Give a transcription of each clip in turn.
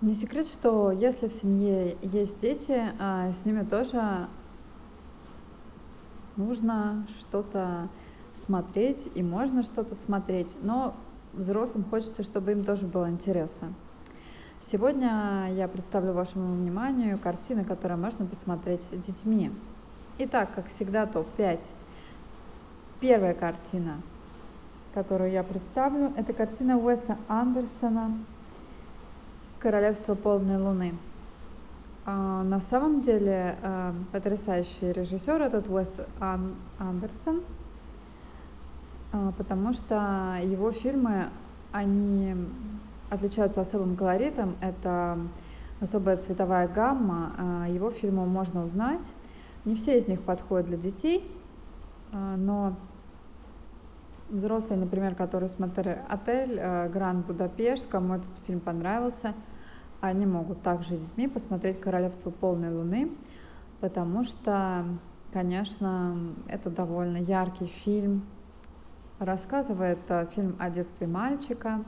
Не секрет, что если в семье есть дети, а, с ними тоже нужно что-то смотреть, и можно что-то смотреть, но взрослым хочется, чтобы им тоже было интересно. Сегодня я представлю вашему вниманию картины, которые можно посмотреть с детьми. Итак, как всегда, топ-5. Первая картина, которую я представлю, это картина Уэса Андерсона Королевство полной луны. А, на самом деле а, потрясающий режиссер этот Уэс Ан Андерсон, а, потому что его фильмы, они отличаются особым колоритом, это особая цветовая гамма, его фильмы можно узнать. Не все из них подходят для детей, но взрослые, например, которые смотрели «Отель», э, «Гранд Будапешт», кому этот фильм понравился, они могут также с детьми посмотреть «Королевство полной луны», потому что, конечно, это довольно яркий фильм. Рассказывает э, фильм о детстве мальчика,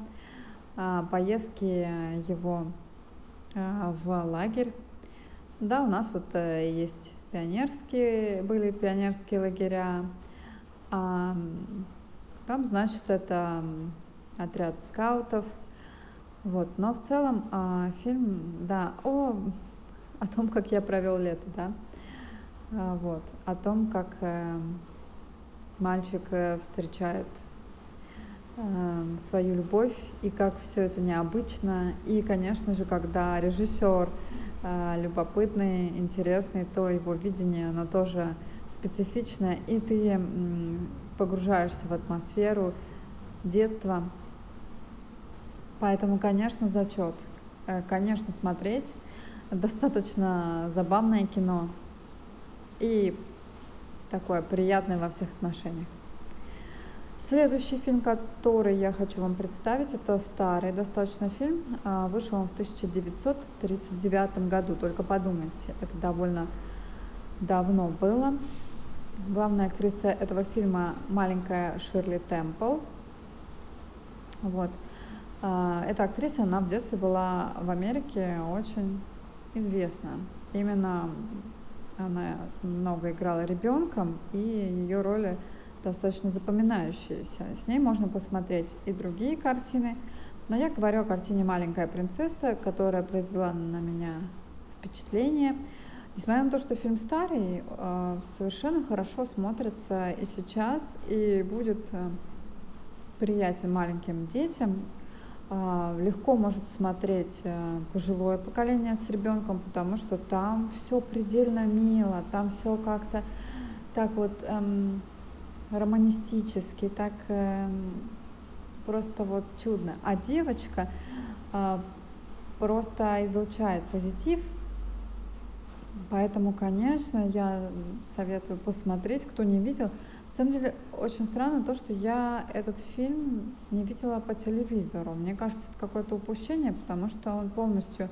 о поездке его э, в лагерь. Да, у нас вот есть пионерские, были пионерские лагеря, там, значит, это отряд скаутов. Вот. Но в целом а, фильм, да, о, о том, как я провел лето, да. А, вот. О том, как э, мальчик э, встречает э, свою любовь и как все это необычно. И, конечно же, когда режиссер э, любопытный, интересный, то его видение, оно тоже специфичное, и ты погружаешься в атмосферу детства. Поэтому, конечно, зачет. Э, конечно, смотреть. Достаточно забавное кино. И такое приятное во всех отношениях. Следующий фильм, который я хочу вам представить, это старый достаточно фильм. А, вышел он в 1939 году. Только подумайте, это довольно давно было. Главная актриса этого фильма маленькая Ширли Темпл. Вот. А, эта актриса, она в детстве была в Америке очень известна. Именно она много играла ребенком, и ее роли достаточно запоминающиеся. С ней можно посмотреть и другие картины, но я говорю о картине «Маленькая принцесса», которая произвела на меня впечатление – Несмотря на то, что фильм старый, э, совершенно хорошо смотрится и сейчас, и будет э, приятен маленьким детям. Э, легко может смотреть пожилое поколение с ребенком, потому что там все предельно мило, там все как-то так вот эм, романистически, так эм, просто вот чудно. А девочка просто излучает позитив, Поэтому, конечно, я советую посмотреть, кто не видел. На самом деле, очень странно то, что я этот фильм не видела по телевизору. Мне кажется, это какое-то упущение, потому что он полностью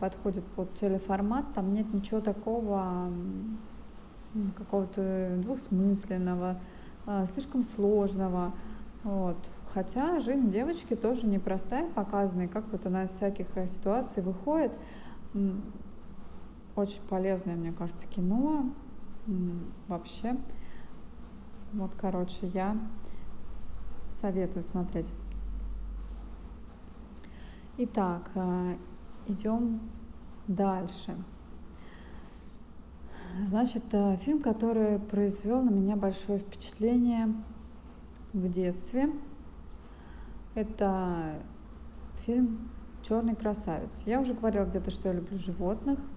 подходит под телеформат. Там нет ничего такого какого-то двусмысленного, а, слишком сложного. Вот. Хотя жизнь девочки тоже непростая показана, и как вот она из всяких ситуаций выходит. Очень полезное, мне кажется, кино. Вообще. Вот, короче, я советую смотреть. Итак, э, идем дальше. Значит, э, фильм, который произвел на меня большое впечатление в детстве, это фильм «Черный красавец». Я уже говорила где-то, что я люблю животных –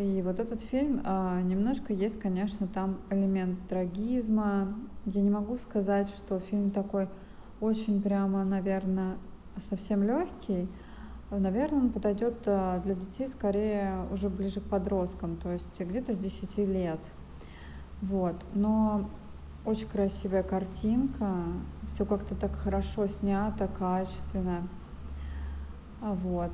и вот этот фильм, а, немножко есть, конечно, там элемент трагизма. Я не могу сказать, что фильм такой очень прямо, наверное, совсем легкий. Наверное, он подойдет а, для детей скорее уже ближе к подросткам, то есть где-то с 10 лет. Вот. Но очень красивая картинка, все как-то так хорошо снято, качественно. Вот.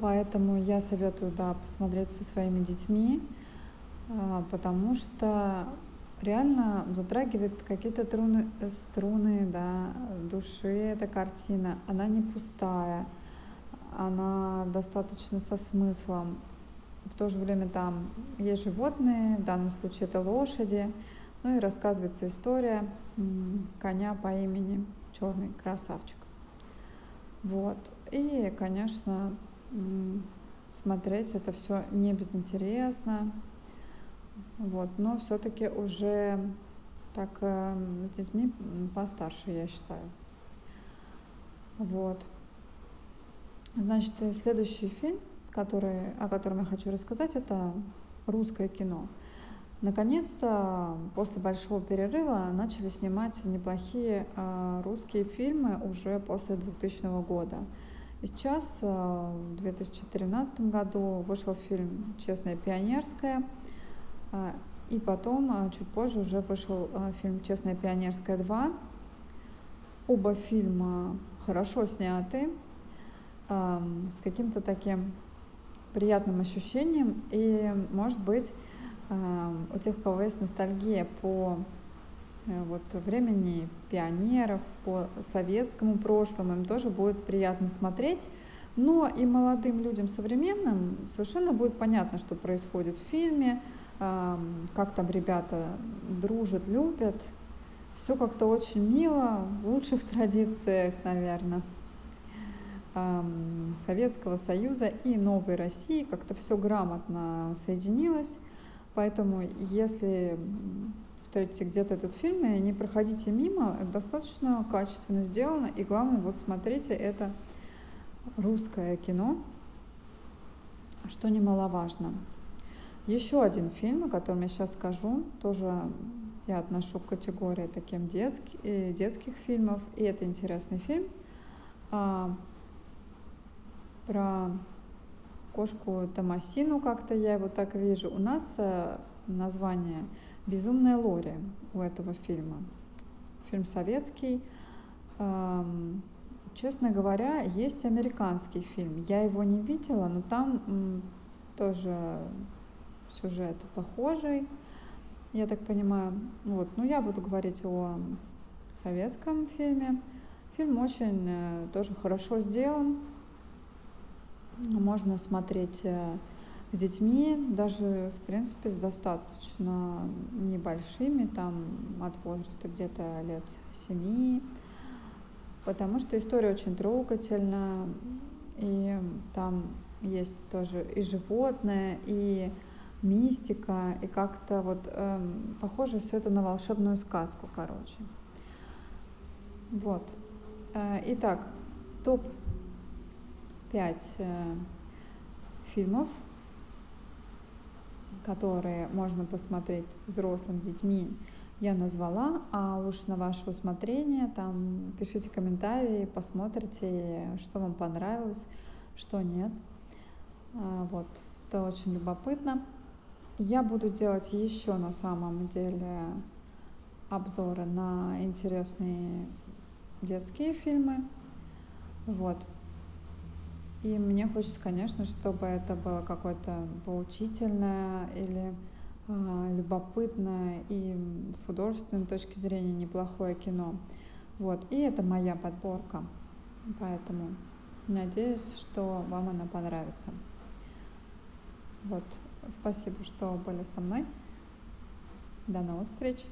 Поэтому я советую, да, посмотреть со своими детьми, а, потому что реально затрагивает какие-то струны, струны да, души эта картина. Она не пустая. она достаточно со смыслом. В то же время там есть животные, в данном случае это лошади, ну и рассказывается история коня по имени Черный красавчик. Вот. И, конечно, смотреть это все не безинтересно. Вот. Но все-таки уже так э, с детьми постарше, я считаю. Вот. Значит, следующий фильм, который, о котором я хочу рассказать, это русское кино. Наконец-то, после большого перерыва, начали снимать неплохие э, русские фильмы уже после 2000 года. Сейчас, э, в 2013 году, вышел фильм «Честная пионерская», э, и потом, э, чуть позже, уже вышел фильм «Честная пионерская 2». Оба фильма хорошо сняты, э, с каким-то таким приятным ощущением, и, может быть, у тех, у кого есть ностальгия по вот, времени пионеров, по советскому прошлому, им тоже будет приятно смотреть. Но и молодым людям современным совершенно будет понятно, что происходит в фильме, как там ребята дружат, любят. Все как-то очень мило, в лучших традициях, наверное, Советского Союза и Новой России. Как-то все грамотно соединилось. Поэтому, если встретите где-то этот фильм, не проходите мимо, достаточно качественно сделано. И главное, вот смотрите, это русское кино, что немаловажно. Еще один фильм, о котором я сейчас скажу, тоже я отношу к категории таким детских, э, детских фильмов. И это интересный фильм а, про кошку Томасину как-то я его так вижу. У нас э, название «Безумная Лори» у этого фильма. Фильм советский. Честно говоря, есть американский фильм. Я его не видела, но там тоже сюжет похожий, я так понимаю. Вот. Но я буду говорить о советском фильме. Фильм очень э, тоже хорошо сделан, можно смотреть э, с детьми, даже, в принципе, с достаточно небольшими, там, от возраста где-то лет семи, потому что история очень трогательная, и там есть тоже и животное, и мистика, и как-то вот э, похоже все это на волшебную сказку, короче. Вот. Э, итак, топ 5 э, фильмов, которые можно посмотреть взрослым детьми, я назвала, а уж на ваше усмотрение там пишите комментарии, посмотрите, что вам понравилось, что нет. А, вот, это очень любопытно. Я буду делать еще на самом деле обзоры на интересные детские фильмы. Вот. И мне хочется, конечно, чтобы это было какое-то поучительное или э, любопытное и с художественной точки зрения неплохое кино. Вот. И это моя подборка. Поэтому надеюсь, что вам она понравится. Вот. Спасибо, что были со мной. До новых встреч!